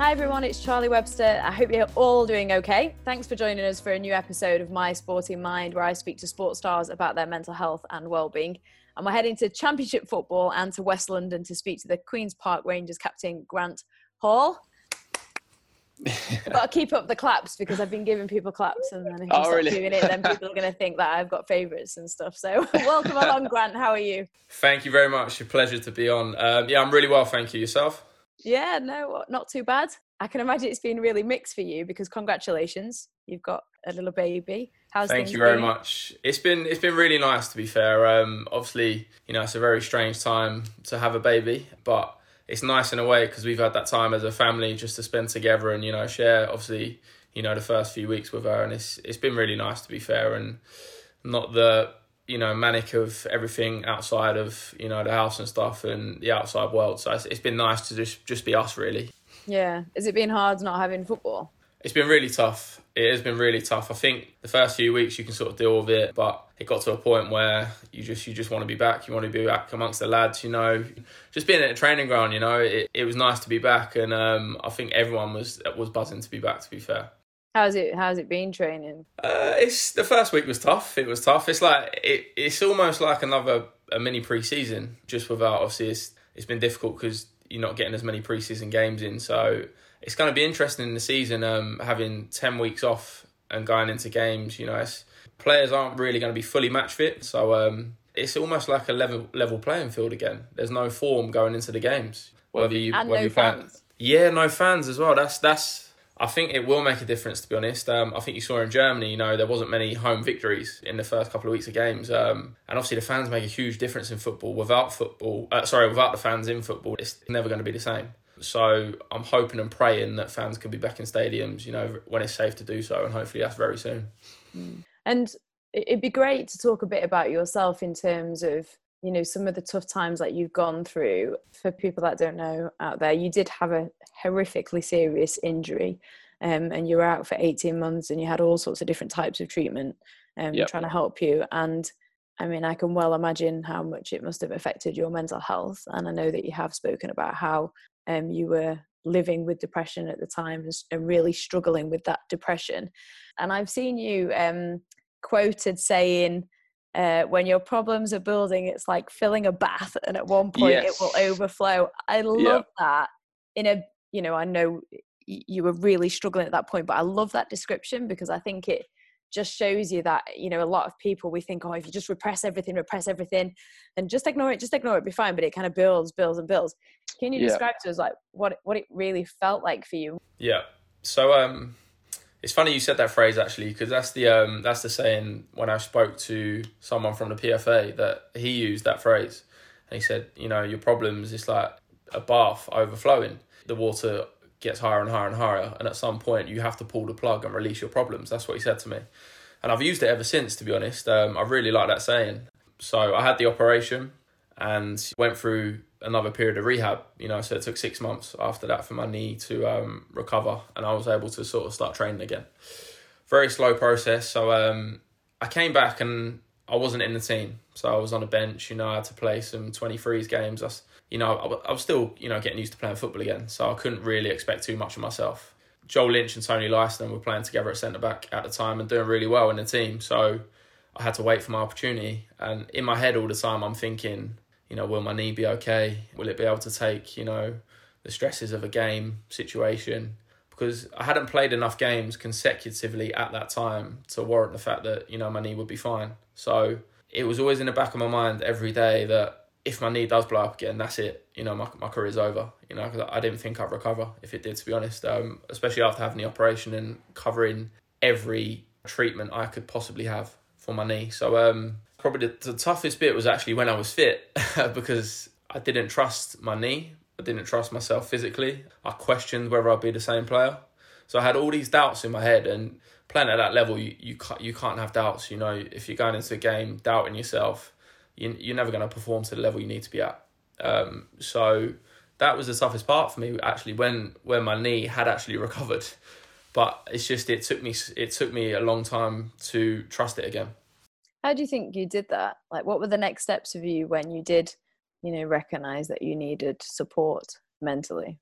Hi everyone, it's Charlie Webster. I hope you're all doing okay. Thanks for joining us for a new episode of My Sporting Mind, where I speak to sports stars about their mental health and well-being. And we're heading to Championship football and to West London to speak to the Queen's Park Rangers captain Grant Hall. I've got to keep up the claps because I've been giving people claps, and then if you Oh, stop really? doing it, then people are going to think that I've got favourites and stuff. So welcome along, Grant. How are you? Thank you very much. A pleasure to be on. Um, yeah, I'm really well, thank you. Yourself? Yeah, no, not too bad. I can imagine it's been really mixed for you because congratulations, you've got a little baby. How's Thank you very been? much. It's been it's been really nice to be fair. Um, obviously, you know, it's a very strange time to have a baby, but it's nice in a way because we've had that time as a family just to spend together and you know share. Obviously, you know, the first few weeks with her, and it's it's been really nice to be fair and not the you know manic of everything outside of you know the house and stuff and the outside world. So it's, it's been nice to just just be us really. Yeah, has it been hard not having football? It's been really tough. It has been really tough. I think the first few weeks you can sort of deal with it, but it got to a point where you just you just want to be back. You want to be back amongst the lads, you know. Just being at a training ground, you know, it, it was nice to be back, and um, I think everyone was was buzzing to be back. To be fair, How's it? How's it been training? uh, it's the first week was tough. It was tough. It's like it, it's almost like another a mini pre-season, just without obviously it's it's been difficult because you're not getting as many pre-season games in. So it's going to be interesting in the season, um, having ten weeks off and going into games. You know, it's, players aren't really going to be fully match fit, so um, it's almost like a level level playing field again. There's no form going into the games. Whether you And whether no you play- fans. yeah, no fans as well. That's that's. I think it will make a difference. To be honest, um, I think you saw in Germany. You know, there wasn't many home victories in the first couple of weeks of games, um, and obviously the fans make a huge difference in football. Without football, uh, sorry, without the fans in football, it's never going to be the same. So I'm hoping and praying that fans can be back in stadiums. You know, when it's safe to do so, and hopefully that's very soon. And it- it'd be great to talk a bit about yourself in terms of you know some of the tough times that you've gone through. For people that don't know out there, you did have a horrifically serious injury, um, and you were out for eighteen months, and you had all sorts of different types of treatment, um, Yep. trying to help you. And I mean, I can well imagine how much it must have affected your mental health. And I know that you have spoken about how um, you were living with depression at the time and really struggling with that depression. And I've seen you um, quoted saying, uh, when your problems are building, it's like filling a bath, and at one point it will overflow. I love that. In a, you know, I know you were really struggling at that point, but I love that description because I think it just shows you that you know a lot of people we think oh if you just repress everything repress everything and just ignore it just ignore it be fine but it kind of builds builds and builds can you Yeah. describe to us like what what it really felt like for you Yeah. So um, it's funny you said that phrase actually because that's the um that's the saying when I spoke to someone from the PFA that he used that phrase. And he said you know your problems it's like a bath overflowing. The water gets higher and higher and higher and at some point you have to pull the plug and release your problems. That's what he said to me. And I've used it ever since to be honest. Um, I really like that saying. So I had the operation and went through another period of rehab. You know, so it took six months after that for my knee to um, recover, and I was able to sort of start training again. Very slow process. So um, I came back and I wasn't in the team, so I was on a bench. You know, I had to play some 23s games. That's you know, I, I was still you know getting used to playing football again, so I couldn't really expect too much of myself. Joel Lynch and Toni Leistner were playing together at centre back at the time and doing really well in the team. So I had to wait for my opportunity. And in my head all the time, I'm thinking, you know, will my knee be okay? Will it be able to take, you know, the stresses of a game situation? Because I hadn't played enough games consecutively at that time to warrant the fact that, you know, my knee would be fine. So it was always in the back of my mind every day that if my knee does blow up again, that's it. You know, my, my career's over. You know, 'cause I didn't think I'd recover if it did, to be honest. Um, especially after having the operation and covering every treatment I could possibly have for my knee. So um, probably the, the toughest bit was actually when I was fit because I didn't trust my knee. I didn't trust myself physically. I questioned whether I'd be the same player. So I had all these doubts in my head, and playing at that level, you you can't, you can't have doubts. You know, if you're going into a game doubting yourself, you, you're never going to perform to the level you need to be at. Um, so that was the toughest part for me actually when when my knee had actually recovered. But it's just it took me it took me a long time to trust it again. How do you think you did that like what were the next steps of you when you did you know recognize that you needed support mentally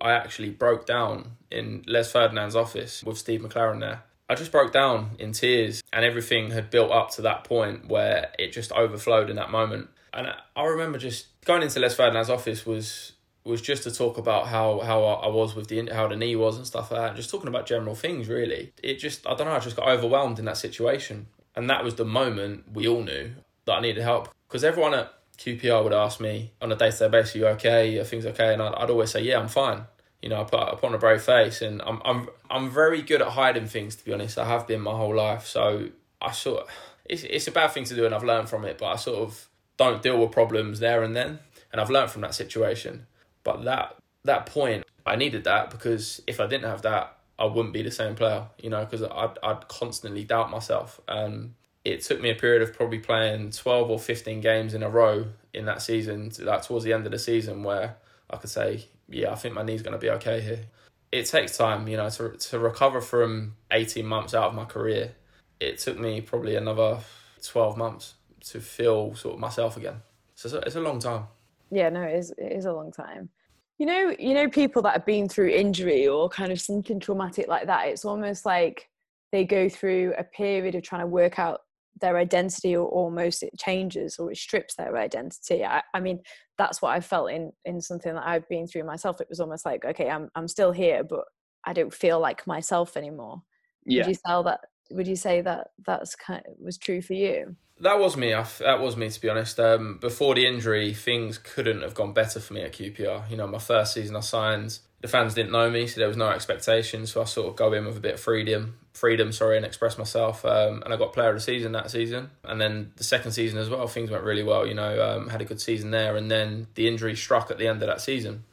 I actually broke down in Les Ferdinand's office with Steve McClaren there. I just broke down in tears, and everything had built up to that point where it just overflowed in that moment. And I remember just going into Les Ferdinand's office was was just to talk about how how I was with the how the knee was and stuff like that. Just talking about general things, really. It just I don't know. I just got overwhelmed in that situation, and that was the moment we all knew that I needed help because everyone at QPR would ask me on a day to day basis, "You okay? Are things okay?" And I'd, I'd always say, "Yeah, I'm fine." You know, I put, I put on a brave face, and I'm I'm I'm very good at hiding things. To be honest, I have been my whole life. So I sort of, it's it's a bad thing to do, and I've learned from it. But I sort of don't deal with problems there and then, and I've learned from that situation. But that that point, I needed that because if I didn't have that, I wouldn't be the same player. You know, because I'd I'd constantly doubt myself. And it took me a period of probably playing twelve or fifteen games in a row in that season, like towards the end of the season, where I could say, yeah, I think my knee's going to be okay here. It takes time, you know, to to recover from eighteen months out of my career. It took me probably another twelve months to feel sort of myself again. So it's a, it's a long time. Yeah, no, it is. It is a long time you know you know people that have been through injury or kind of something traumatic like that it's almost like they go through a period of trying to work out their identity or almost it changes or it strips their identity. I, I mean that's what i felt in in something that i've been through myself. It was almost like okay i'm i'm still here but i don't feel like myself anymore. Yeah. would you tell that would you say that that's kind of was true for you that was me. that was me to be honest. Um, before the injury, things couldn't have gone better for me at QPR. You know, my first season I signed. The fans didn't know me, so there was no expectation. So I sort of go in with a bit of freedom, freedom, sorry, and express myself. Um, and I got player of the season that season. And then the second season as well, things went really well. You know, um, had a good season there. And then the injury struck at the end of that season.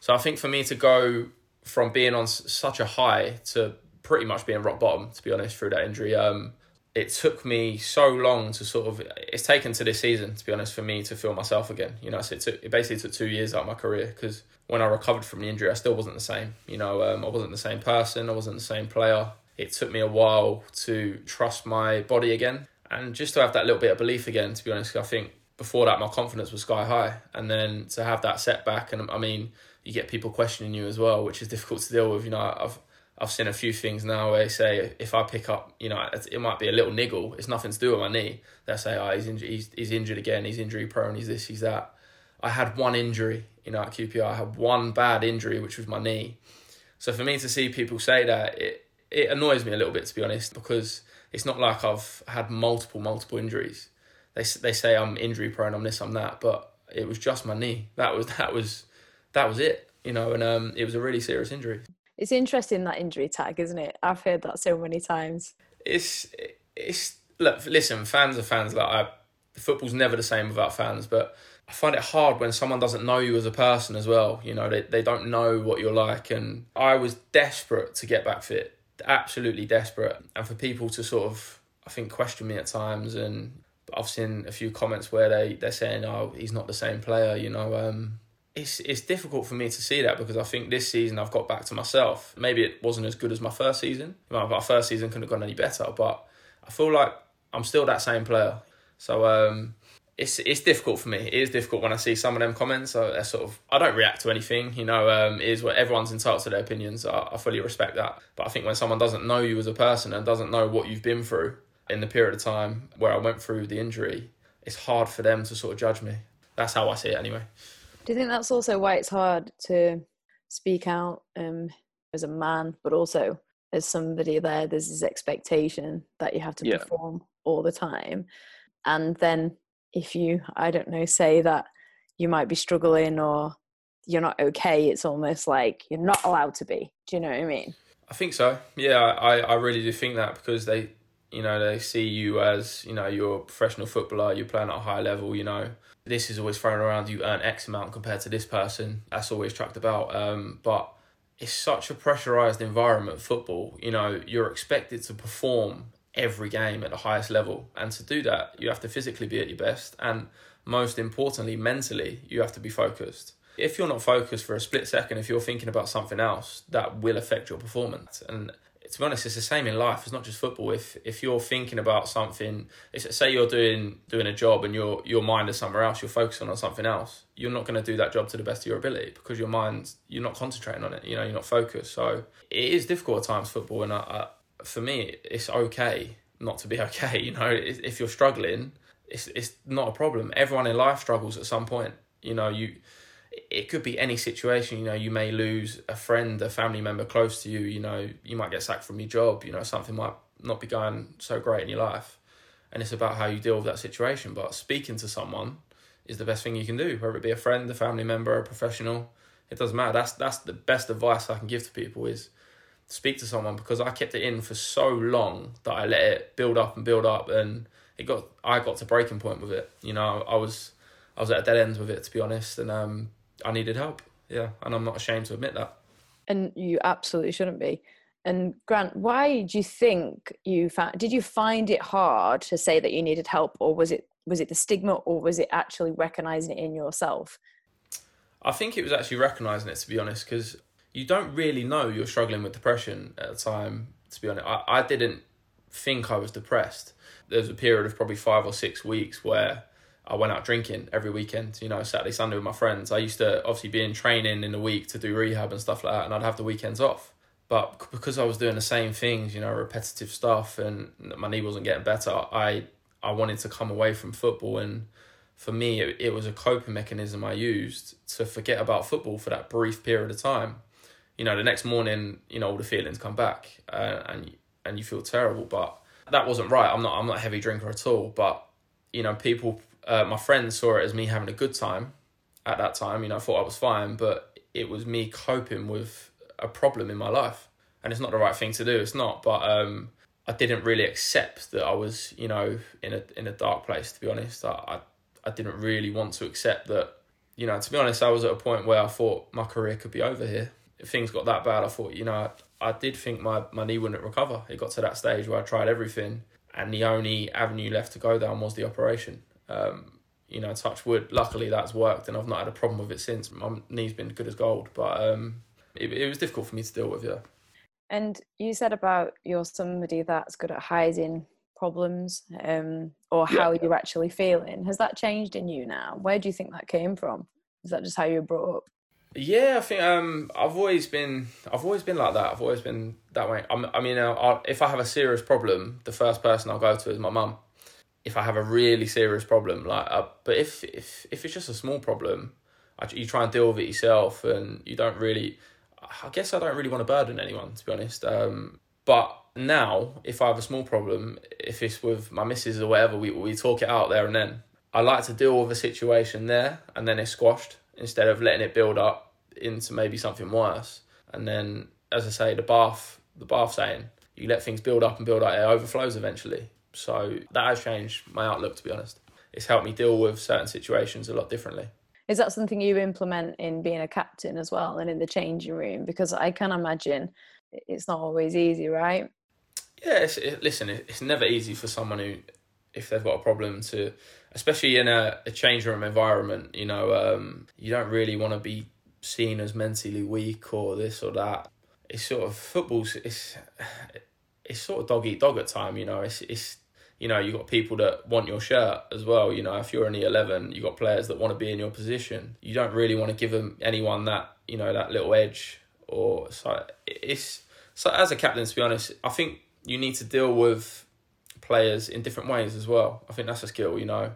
So I think for me to go from being on such a high to pretty much being rock bottom, to be honest, through that injury. Um, it took me so long to sort of it's taken to this season to be honest for me to feel myself again. You know so it, took, it basically took two years out of my career because when i recovered from the injury i still wasn't the same. You know um, i wasn't the same person i wasn't the same player. It took me a while to trust my body again and just to have that little bit of belief again to be honest i think before that my confidence was sky high. And then to have that setback and i mean you get people questioning you as well which is difficult to deal with. You know i've I've seen a few things now where they say if I pick up, you know, it might be a little niggle. It's nothing to do with my knee. They say, oh, he's injured, he's, he's injured again. He's injury prone. He's this, he's that. I had one injury, you know, at QPR. I had one bad injury, which was my knee. So for me to see people say that, it it annoys me a little bit to be honest, because it's not like I've had multiple multiple injuries. They they say I'm injury prone, I'm this, I'm that, but it was just my knee. That was that was that was it, you know, and um, it was a really serious injury. It's interesting that injury tag, isn't it? I've heard that so many times. It's it's look. Listen, fans are fans. Like I, football's never the same without fans. But I find it hard when someone doesn't know you as a person as well. You know, they they don't know what you're like. And I was desperate to get back fit, absolutely desperate. And for people to sort of, I think, question me at times and I've seen a few comments where they they're saying, "Oh, he's not the same player." You know, um, it's it's difficult for me to see that because I think this season I've got back to myself. Maybe it wasn't as good as my first season. My first season couldn't have gone any better, but I feel like I'm still that same player. So um, it's it's difficult for me. It is difficult when I see some of them comments. So I sort of I don't react to anything. You know, um, is what everyone's entitled to their opinions. I, I fully respect that. But I think when someone doesn't know you as a person and doesn't know what you've been through in the period of time where I went through the injury, it's hard for them to sort of judge me. That's how I see it anyway. Do you think that's also why it's hard to speak out um, as a man, but also as somebody there? There's this expectation that you have to yeah. perform all the time, and then if you, I don't know, say that you might be struggling or you're not okay, it's almost like you're not allowed to be. Do you know what I mean? I think so. Yeah, I, I really do think that because they, you know, they see you as, you know, you're a professional footballer, you're playing at a high level, you know, this is always thrown around. You earn X amount compared to this person. That's always tracked about. Um, but it's such a pressurized environment. Football, you know, you're expected to perform every game at the highest level, and to do that, you have to physically be at your best, and most importantly, mentally, you have to be focused. If you're not focused for a split second, if you're thinking about something else, that will affect your performance. And to be honest, it's the same in life. It's not just football. If if you're thinking about something, say you're doing doing a job and your your mind is somewhere else, you're focusing on something else. You're not going to do that job to the best of your ability because your mind's you're not concentrating on it. You know, you're not focused. So it is difficult at times football, and I, I, for me, it's okay not to be okay. You know, if you're struggling, it's it's not a problem. Everyone in life struggles at some point. You know, you it could be any situation. You know, you may lose a friend, a family member close to you. You know, you might get sacked from your job. You know, something might not be going so great in your life, and it's about how you deal with that situation. But speaking to someone is the best thing you can do, whether it be a friend, a family member, a professional. It doesn't matter. That's that's the best advice I can give to people is speak to someone because I kept it in for so long that I let it build up and build up and it got I got to breaking point with it. You know, I was I was at a dead end with it to be honest, and um, I needed help. Yeah, and I'm not ashamed to admit that. And you absolutely shouldn't be. And Grant, why do you think you found? Did you find it hard to say that you needed help, or was it was it the stigma, or was it actually recognizing it in yourself? I think it was actually recognizing it, to be honest, because you don't really know you're struggling with depression at the time. To be honest, I, I didn't think I was depressed. There was a period of probably five or six weeks where I went out drinking every weekend, you know, Saturday, Sunday with my friends. I used to obviously be in training in the week to do rehab and stuff like that, and I'd have the weekends off. But because I was doing the same things, you know, repetitive stuff, and my knee wasn't getting better, I I wanted to come away from football. And for me, it, it was a coping mechanism I used to forget about football for that brief period of time. You know, the next morning, you know, all the feelings come back, uh, and and you feel terrible. But that wasn't right. I'm not I'm not a heavy drinker at all. But you know, people uh, my friends saw it as me having a good time at that time. You know, I thought I was fine, but it was me coping with a problem in my life, and it's not the right thing to do. It's not, but um, I didn't really accept that I was, you know, in a in a dark place. To be honest, I, I I didn't really want to accept that. You know, to be honest, I was at a point where I thought my career could be over here. If things got that bad, I thought, you know, I, I did think my, my knee wouldn't recover. It got to that stage where I tried everything, and the only avenue left to go down was the operation. Um, you know, touch wood. Luckily, that's worked, and I've not had a problem with it since. My knee's been good as gold, but um, it, it was difficult for me to deal with. Yeah. And you said about you're somebody that's good at hiding problems, um, or how yeah. you're actually feeling. Has that changed in you now? Where do you think that came from? Is that just how you were brought up? Yeah, I think um, I've always been I've always been like that. I've always been that way. I'm, i mean, I'll, if I have a serious problem, the first person I'll go to is my mum if I have a really serious problem, like, uh, but if if if it's just a small problem, I, you try and deal with it yourself, and you don't really. I guess I don't really want to burden anyone, to be honest. Um, but now, if I have a small problem, if it's with my missus or whatever, we we talk it out there and then. I like to deal with a situation there, and then it's squashed instead of letting it build up into maybe something worse. And then, as I say, the bath, the bath saying, you let things build up and build up, it overflows eventually. So that has changed my outlook, to be honest. It's helped me deal with certain situations a lot differently. Is that something you implement in being a captain as well and in the changing room? Because I can imagine it's not always easy, right? Yeah, it's, it, listen, it's never easy for someone who, if they've got a problem to, especially in a, a change room environment, you know, um, you don't really want to be seen as mentally weak or this or that. It's sort of football's, it's, it's sort of dog eat dog at time, you know, it's, it's, you know, you've got people that want your shirt as well. You know, if you're in the 11, you've got players that want to be in your position. You don't really want to give them anyone that, you know, that little edge or so it's, so as a captain, to be honest, I think you need to deal with players in different ways as well. I think that's a skill, you know.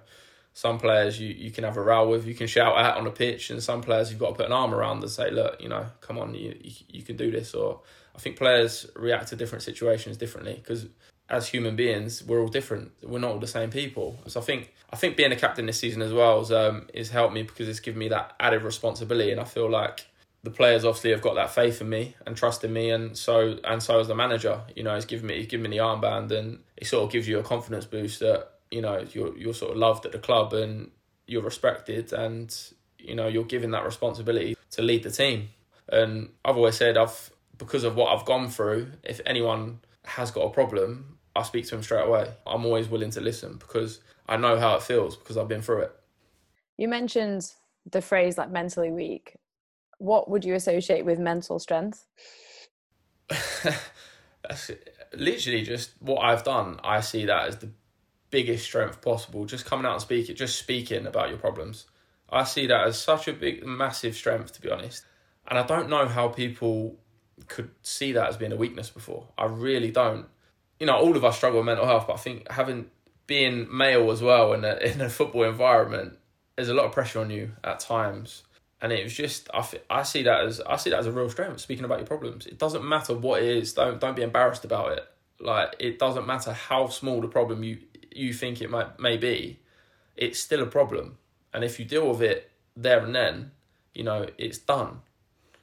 Some players you, you can have a row with, you can shout at on the pitch, and some players you've got to put an arm around and say, look, you know, come on, you, you, you can do this. Or I think players react to different situations differently because as human beings, we're all different. We're not all the same people. So I think I think being a captain this season as well um, has helped me because it's given me that added responsibility, and I feel like the players obviously have got that faith in me and trust in me, and so and so as the manager, you know, he's given me he's given me the armband, and it sort of gives you a confidence boost that you know you're you're sort of loved at the club and you're respected, and you know you're given that responsibility to lead the team. And I've always said I've because of what I've gone through, if anyone has got a problem, I speak to him straight away. I'm always willing to listen because I know how it feels because I've been through it. You mentioned the phrase like mentally weak. What would you associate with mental strength? Literally just what I've done. I see that as the biggest strength possible. Just coming out and speaking, just speaking about your problems. I see that as such a big, massive strength, to be honest. And I don't know how people could see that as being a weakness before. I really don't. You know, all of us struggle with mental health, but I think having being male as well in a in a football environment, there's a lot of pressure on you at times. And it was just I, I see that as I see that as a real strength. Speaking about your problems, it doesn't matter what it is. Don't don't be embarrassed about it. Like it doesn't matter how small the problem you you think it might may be. It's still a problem, and if you deal with it there and then, you know it's done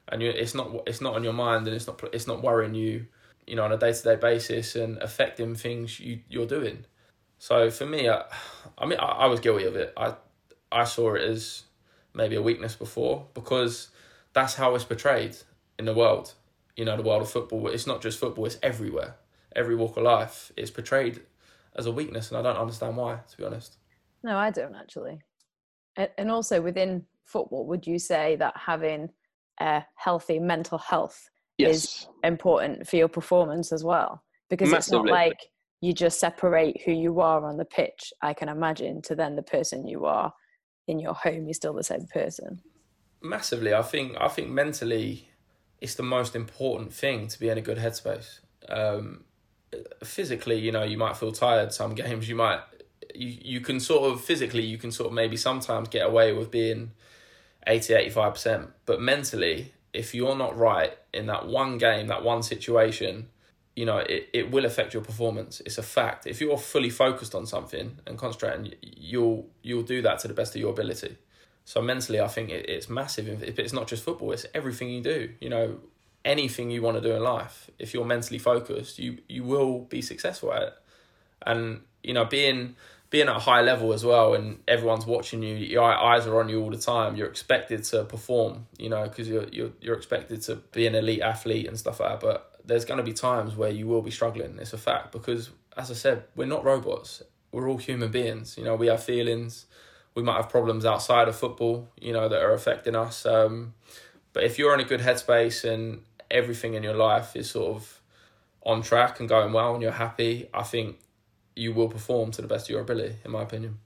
and you, it's not it's not on your mind and it's not it's not worrying you, you know, on a day to day basis and affecting things you you're doing. So for me, I, I mean, I, I was guilty of it. I I saw it as maybe a weakness before because that's how it's portrayed in the world. You know, the world of football. It's not just football; it's everywhere. Every walk of life is portrayed as a weakness, and I don't understand why. To be honest. No, I don't actually. And also within football, would you say that having a healthy mental health yes. is important for your performance as well because Massively. it's not like you just separate who you are on the pitch i can imagine to then the person you are in your home you're still the same person massively i think i think mentally it's the most important thing to be in a good headspace um, physically you know you might feel tired some games you might you, you can sort of physically you can sort of maybe sometimes get away with being 80 85%. But mentally, if you're not right in that one game, that one situation, you know, it, it will affect your performance. It's a fact. If you're fully focused on something and concentrating, you'll you'll do that to the best of your ability. So mentally, I think it, it's massive. If it's not just football; it's everything you do. You know, anything you want to do in life. If you're mentally focused, you you will be successful at it. And you know, being being at a high level as well and everyone's watching you your eyes are on you all the time you're expected to perform you know because you're, you're you're expected to be an elite athlete and stuff like that but there's going to be times where you will be struggling it's a fact because as i said we're not robots we're all human beings you know we have feelings we might have problems outside of football you know that are affecting us um, but if you're in a good headspace and everything in your life is sort of on track and going well and you're happy i think you will perform to the best of your ability, in my opinion.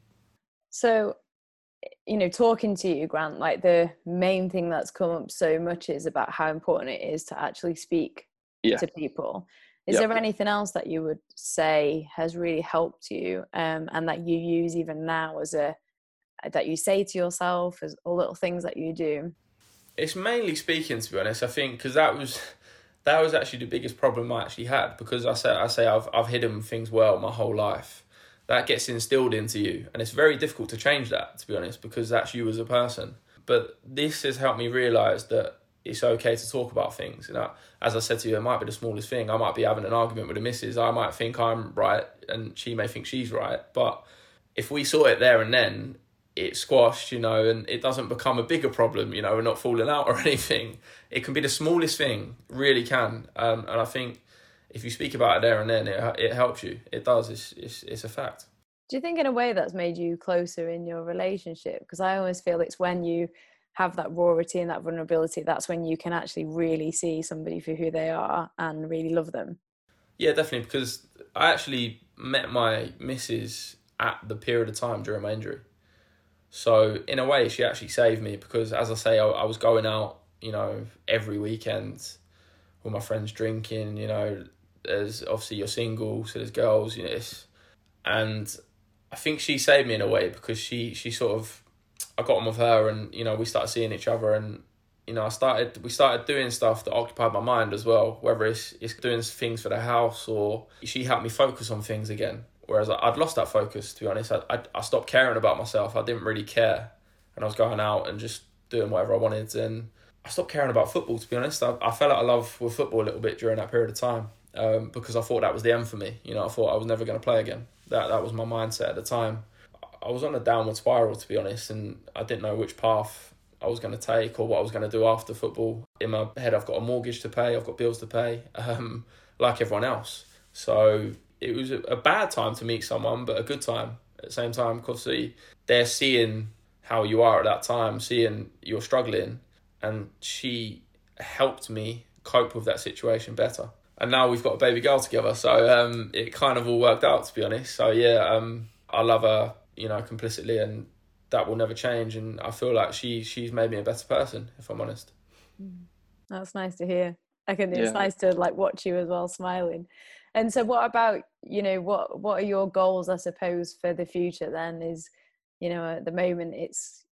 So, you know, talking to you, Grant, like the main thing that's come up so much is about how important it is to actually speak yeah. to people. Is yep. there anything else that you would say has really helped you um, and that you use even now as a that you say to yourself as all little things that you do? It's mainly speaking, to be honest. I think because that was that was actually the biggest problem I actually had because I say I say I've I've hidden things well my whole life. That gets instilled into you, and it's very difficult to change that. To be honest, because that's you as a person. But this has helped me realise that it's okay to talk about things. You know, as I said to you, it might be the smallest thing. I might be having an argument with a missus. I might think I'm right, and she may think she's right. But if we saw it there and then, it's squashed, you know, and it doesn't become a bigger problem, you know, we're not falling out or anything. It can be the smallest thing, really can. Um, and I think if you speak about it there and then, it it helps you. It does. It's it's it's a fact. Do you think in a way that's made you closer in your relationship? Because I always feel it's when you have that rawity and that vulnerability, that's when you can actually really see somebody for who they are and really love them. Yeah, definitely. Because I actually met my missus at the period of time during my injury. So in a way, she actually saved me because, as I say, I, I was going out, you know, every weekend with my friends drinking. You know, there's obviously you're single, so there's girls, you know, and I think she saved me in a way because she she sort of I got on with her, and you know, we started seeing each other, and you know, I started we started doing stuff that occupied my mind as well, whether it's it's doing things for the house or she helped me focus on things again. Whereas I'd lost that focus, to be honest. I, I, I stopped caring about myself. I didn't really care. And I was going out and just doing whatever I wanted. And I stopped caring about football, to be honest. I, I fell out of love with football a little bit during that period of time um, because I thought that was the end for me. You know, I thought I was never going to play again. That, that was my mindset at the time. I was on a downward spiral, to be honest, and I didn't know which path I was going to take or what I was going to do after football. In my head, I've got a mortgage to pay, I've got bills to pay, um, like everyone else. So it was a, a bad time to meet someone, but a good time at the same time because they're seeing how you are at that time, seeing you're struggling, and she helped me cope with that situation better. and now we've got a baby girl together. So um, it kind of all worked out, to be honest. So yeah, um, I love her, you know, complicitly, and that will never change. And I feel like she she's made me a better person, if I'm honest. Mm. That's nice to hear. I can. It's yeah. nice to like watch you as well, smiling. And so, what about you know what what are your goals? I suppose for the future. Then is you know at the moment it's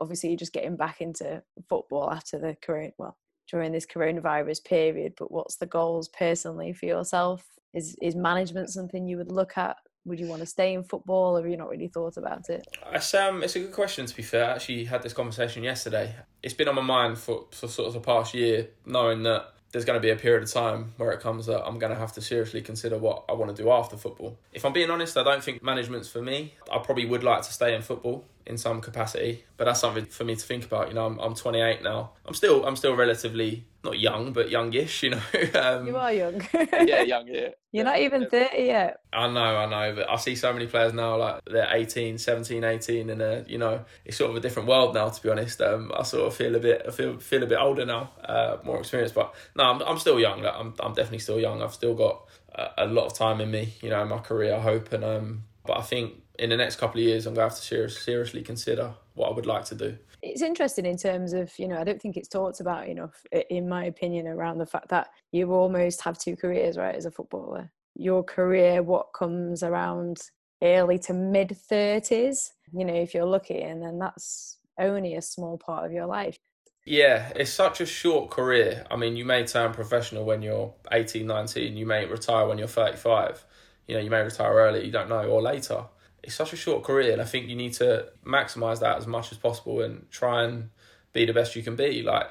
obviously you're just getting back into football after the current well during this coronavirus period. But what's the goals personally for yourself? Is is management something you would look at? Would you want to stay in football, or have you not really thought about it? It's um, it's a good question. To be fair, I actually had this conversation yesterday. It's been on my mind for for sort of the past year, knowing that there's going to be a period of time where it comes that I'm going to have to seriously consider what I want to do after football. If I'm being honest, I don't think management's for me. I probably would like to stay in football in some capacity, but that's something for me to think about. You know, I'm, I'm 28 now. I'm still I'm still relatively not young, but youngish. You know, um, you are young. yeah, young. Yeah, you're not even 30 yet. I know, I know, but I see so many players now like they're 18, 17, 18, and uh, you know, it's sort of a different world now. To be honest, um, I sort of feel a bit I feel feel a bit older now, uh, more experienced. But no, I'm I'm still young. Like, I'm I'm definitely still young. I've still got a, a lot of time in me. You know, in my career, I hope, and um, but I think in the next couple of years, I'm going to have to serious, seriously consider what I would like to do. It's interesting in terms of, you know, I don't think it's talked about enough, in my opinion, around the fact that you almost have two careers, right, as a footballer. Your career, what comes around early to mid 30s, you know, if you're lucky, and then that's only a small part of your life. Yeah, it's such a short career. I mean, you may turn professional when you're 18, 19, you may retire when you're 35. You know, you may retire early, you don't know, or later it's such a short career, and I think you need to maximize that as much as possible and try and be the best you can be. Like,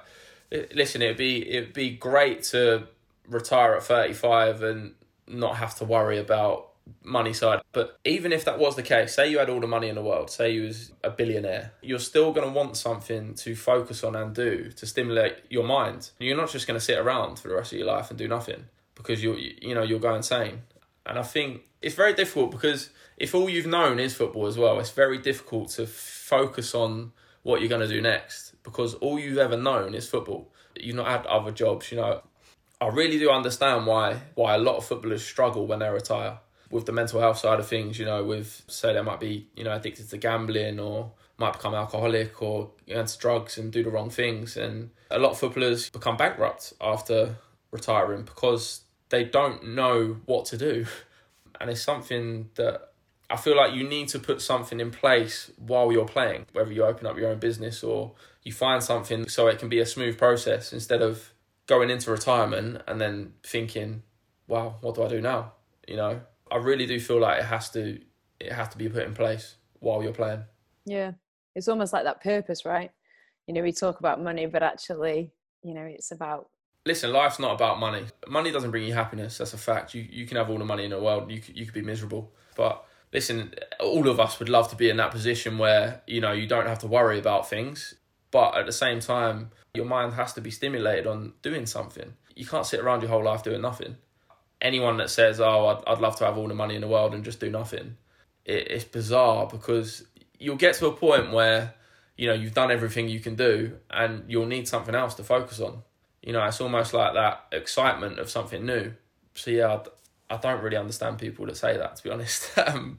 listen, it'd be it'd be great to retire at thirty five and not have to worry about money side. But even if that was the case, say you had all the money in the world, say you was a billionaire, you're still going to want something to focus on and do to stimulate your mind. You're not just going to sit around for the rest of your life and do nothing because you you know you'll go insane. And I think it's very difficult because if all you've known is football as well, it's very difficult to focus on what you're going to do next because all you've ever known is football. You've not had other jobs, you know. I really do understand why why a lot of footballers struggle when they retire with the mental health side of things. You know, with say they might be you know addicted to gambling or might become alcoholic or get into drugs and do the wrong things. And a lot of footballers become bankrupt after retiring because they don't know what to do. And it's something that I feel like you need to put something in place while you're playing, whether you open up your own business or you find something so it can be a smooth process instead of going into retirement and then thinking, wow, what do I do now? You know, I really do feel like it has to it has to be put in place while you're playing. Yeah. It's almost like that purpose, right? You know, we talk about money, but actually, you know, it's about listen, life's not about money. Money doesn't bring you happiness. That's a fact. You you can have all the money in the world. You you could be miserable, but listen, all of us would love to be in that position where, you know, you don't have to worry about things. But at the same time, your mind has to be stimulated on doing something. You can't sit around your whole life doing nothing. Anyone that says, oh, I'd, I'd love to have all the money in the world and just do nothing, it, it's bizarre because you'll get to a point where, you know, you've done everything you can do and you'll need something else to focus on. You know, it's almost like that excitement of something new. So, yeah, I don't really understand people that say that, to be honest. um,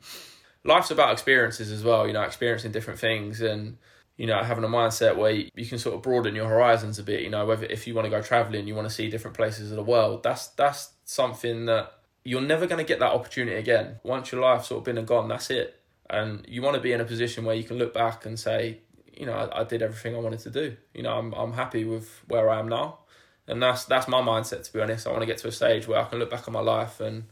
life's about experiences as well, you know, experiencing different things and, you know, having a mindset where you, you can sort of broaden your horizons a bit, you know, whether if you want to go traveling, you want to see different places of the world, that's that's something that you're never going to get that opportunity again. Once your life's sort of been and gone, that's it. And you want to be in a position where you can look back and say, you know, I, I did everything I wanted to do. You know, I'm I'm happy with where I am now and that's that's my mindset to be honest. I want to get to a stage where I can look back on my life and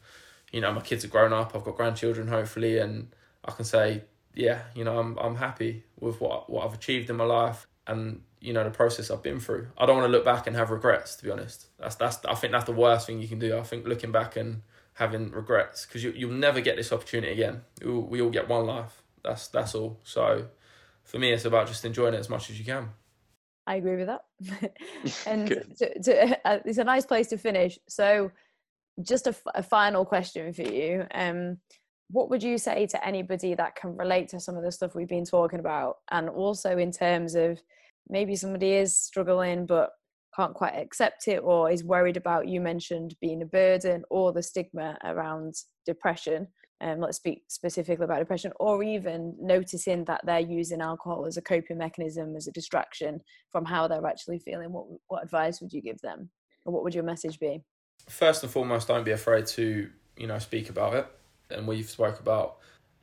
you know my kids are grown up. I've got grandchildren hopefully, and I can say yeah, you know I'm I'm happy with what what I've achieved in my life and you know the process I've been through. I don't want to look back and have regrets. To be honest, that's that's I think that's the worst thing you can do. I think looking back and having regrets because you you'll never get this opportunity again. We all get one life. That's that's all. So for me, it's about just enjoying it as much as you can. I agree with that. and to, to, uh, it's a nice place to finish. So, just a, a final question for you. Um, what would you say to anybody that can relate to some of the stuff we've been talking about? And also, in terms of maybe somebody is struggling, but can't quite accept it or is worried about you mentioned being a burden or the stigma around depression um, let's speak specifically about depression or even noticing that they're using alcohol as a coping mechanism as a distraction from how they're actually feeling. What what advice would you give them? Or what would your message be? First and foremost don't be afraid to you know speak about it. And we've spoke about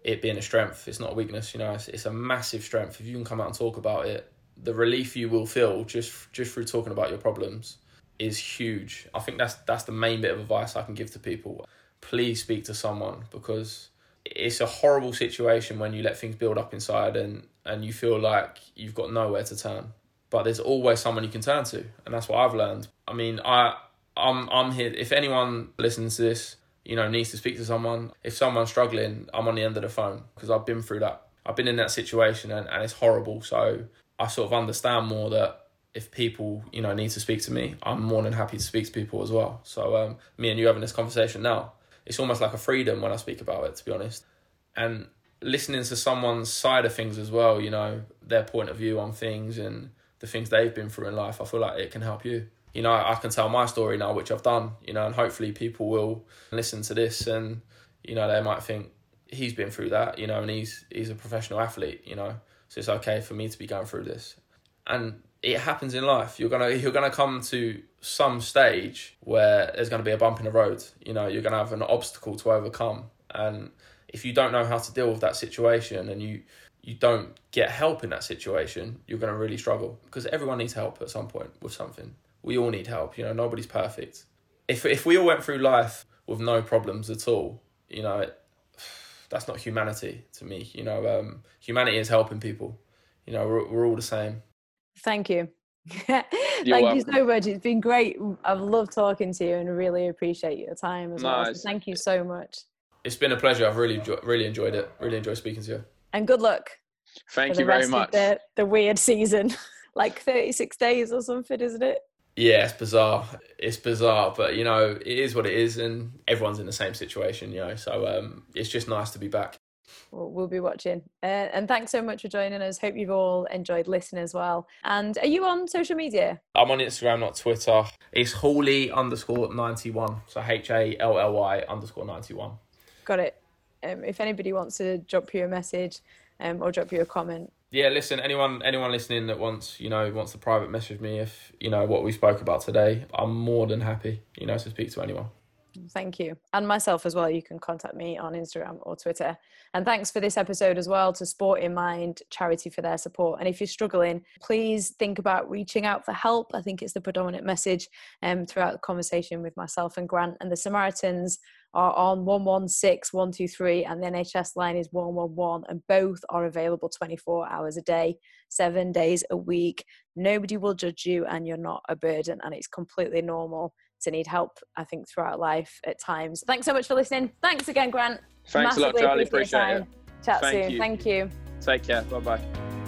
it being a strength. It's not a weakness you know it's, it's a massive strength. If you can come out and talk about it the relief you will feel just just through talking about your problems is huge. I think that's that's the main bit of advice I can give to people. Please speak to someone because it's a horrible situation when you let things build up inside and and you feel like you've got nowhere to turn. But there's always someone you can turn to, and that's what I've learned. I mean, I I'm I'm here. If anyone listens to this, you know, needs to speak to someone. If someone's struggling, I'm on the end of the phone because I've been through that. I've been in that situation and, and it's horrible. So I sort of understand more that if people you know need to speak to me, I'm more than happy to speak to people as well. So um, me and you having this conversation now, it's almost like a freedom when I speak about it, to be honest. And listening to someone's side of things as well, you know, their point of view on things and the things they've been through in life, I feel like it can help you. You know, I can tell my story now, which I've done, you know, and hopefully people will listen to this and, you know, they might think he's been through that, you know, and he's he's a professional athlete, you know. So it's okay for me to be going through this. And it happens in life. You're gonna you're gonna come to some stage where there's gonna be a bump in the road. You know, you're gonna have an obstacle to overcome. And if you don't know how to deal with that situation and you you don't get help in that situation, you're gonna really struggle. Because everyone needs help at some point with something. We all need help, you know, nobody's perfect. If if we all went through life with no problems at all, you know, it, that's not humanity to me. You know, um, humanity is helping people. You know, we're, we're all the same. Thank you. Thank welcome. you so much. It's been great. I've loved talking to you and really appreciate your time as nice. well. So thank you so much. It's been a pleasure. I've really really enjoyed it. Really enjoyed speaking to you. And good luck. Thank you very much. The, the weird season, like 36 days or something, isn't it? Yeah, it's bizarre. It's bizarre, but you know, it is what it is, and everyone's in the same situation, you know. So um, it's just nice to be back. Well, we'll be watching. Uh, and thanks so much for joining us. Hope you've all enjoyed listening as well. And are you on social media? I'm on Instagram, not Twitter. It's Halley underscore 91. So H A L L Y underscore 91. Got it. Um, if anybody wants to drop you a message um, or drop you a comment, yeah, listen, anyone anyone listening that wants, you know, wants to private message me if, you know, what we spoke about today, I'm more than happy, you know, to speak to anyone. Thank you. And myself as well. You can contact me on Instagram or Twitter. And thanks for this episode as well to Sport in Mind charity for their support. And if you're struggling, please think about reaching out for help. I think it's the predominant message um, throughout the conversation with myself and Grant. And the Samaritans are on 116 123 and the NHS line is 111 and both are available 24 hours a day, 7 days a week. Nobody will judge you and you're not a burden and it's completely normal to need help, I think, throughout life at times. Thanks so much for listening. Thanks again, Grant. Thanks Massively a lot, Charlie. Appreciate, it. Chat Thank soon. You. Thank you. Take care. Bye bye.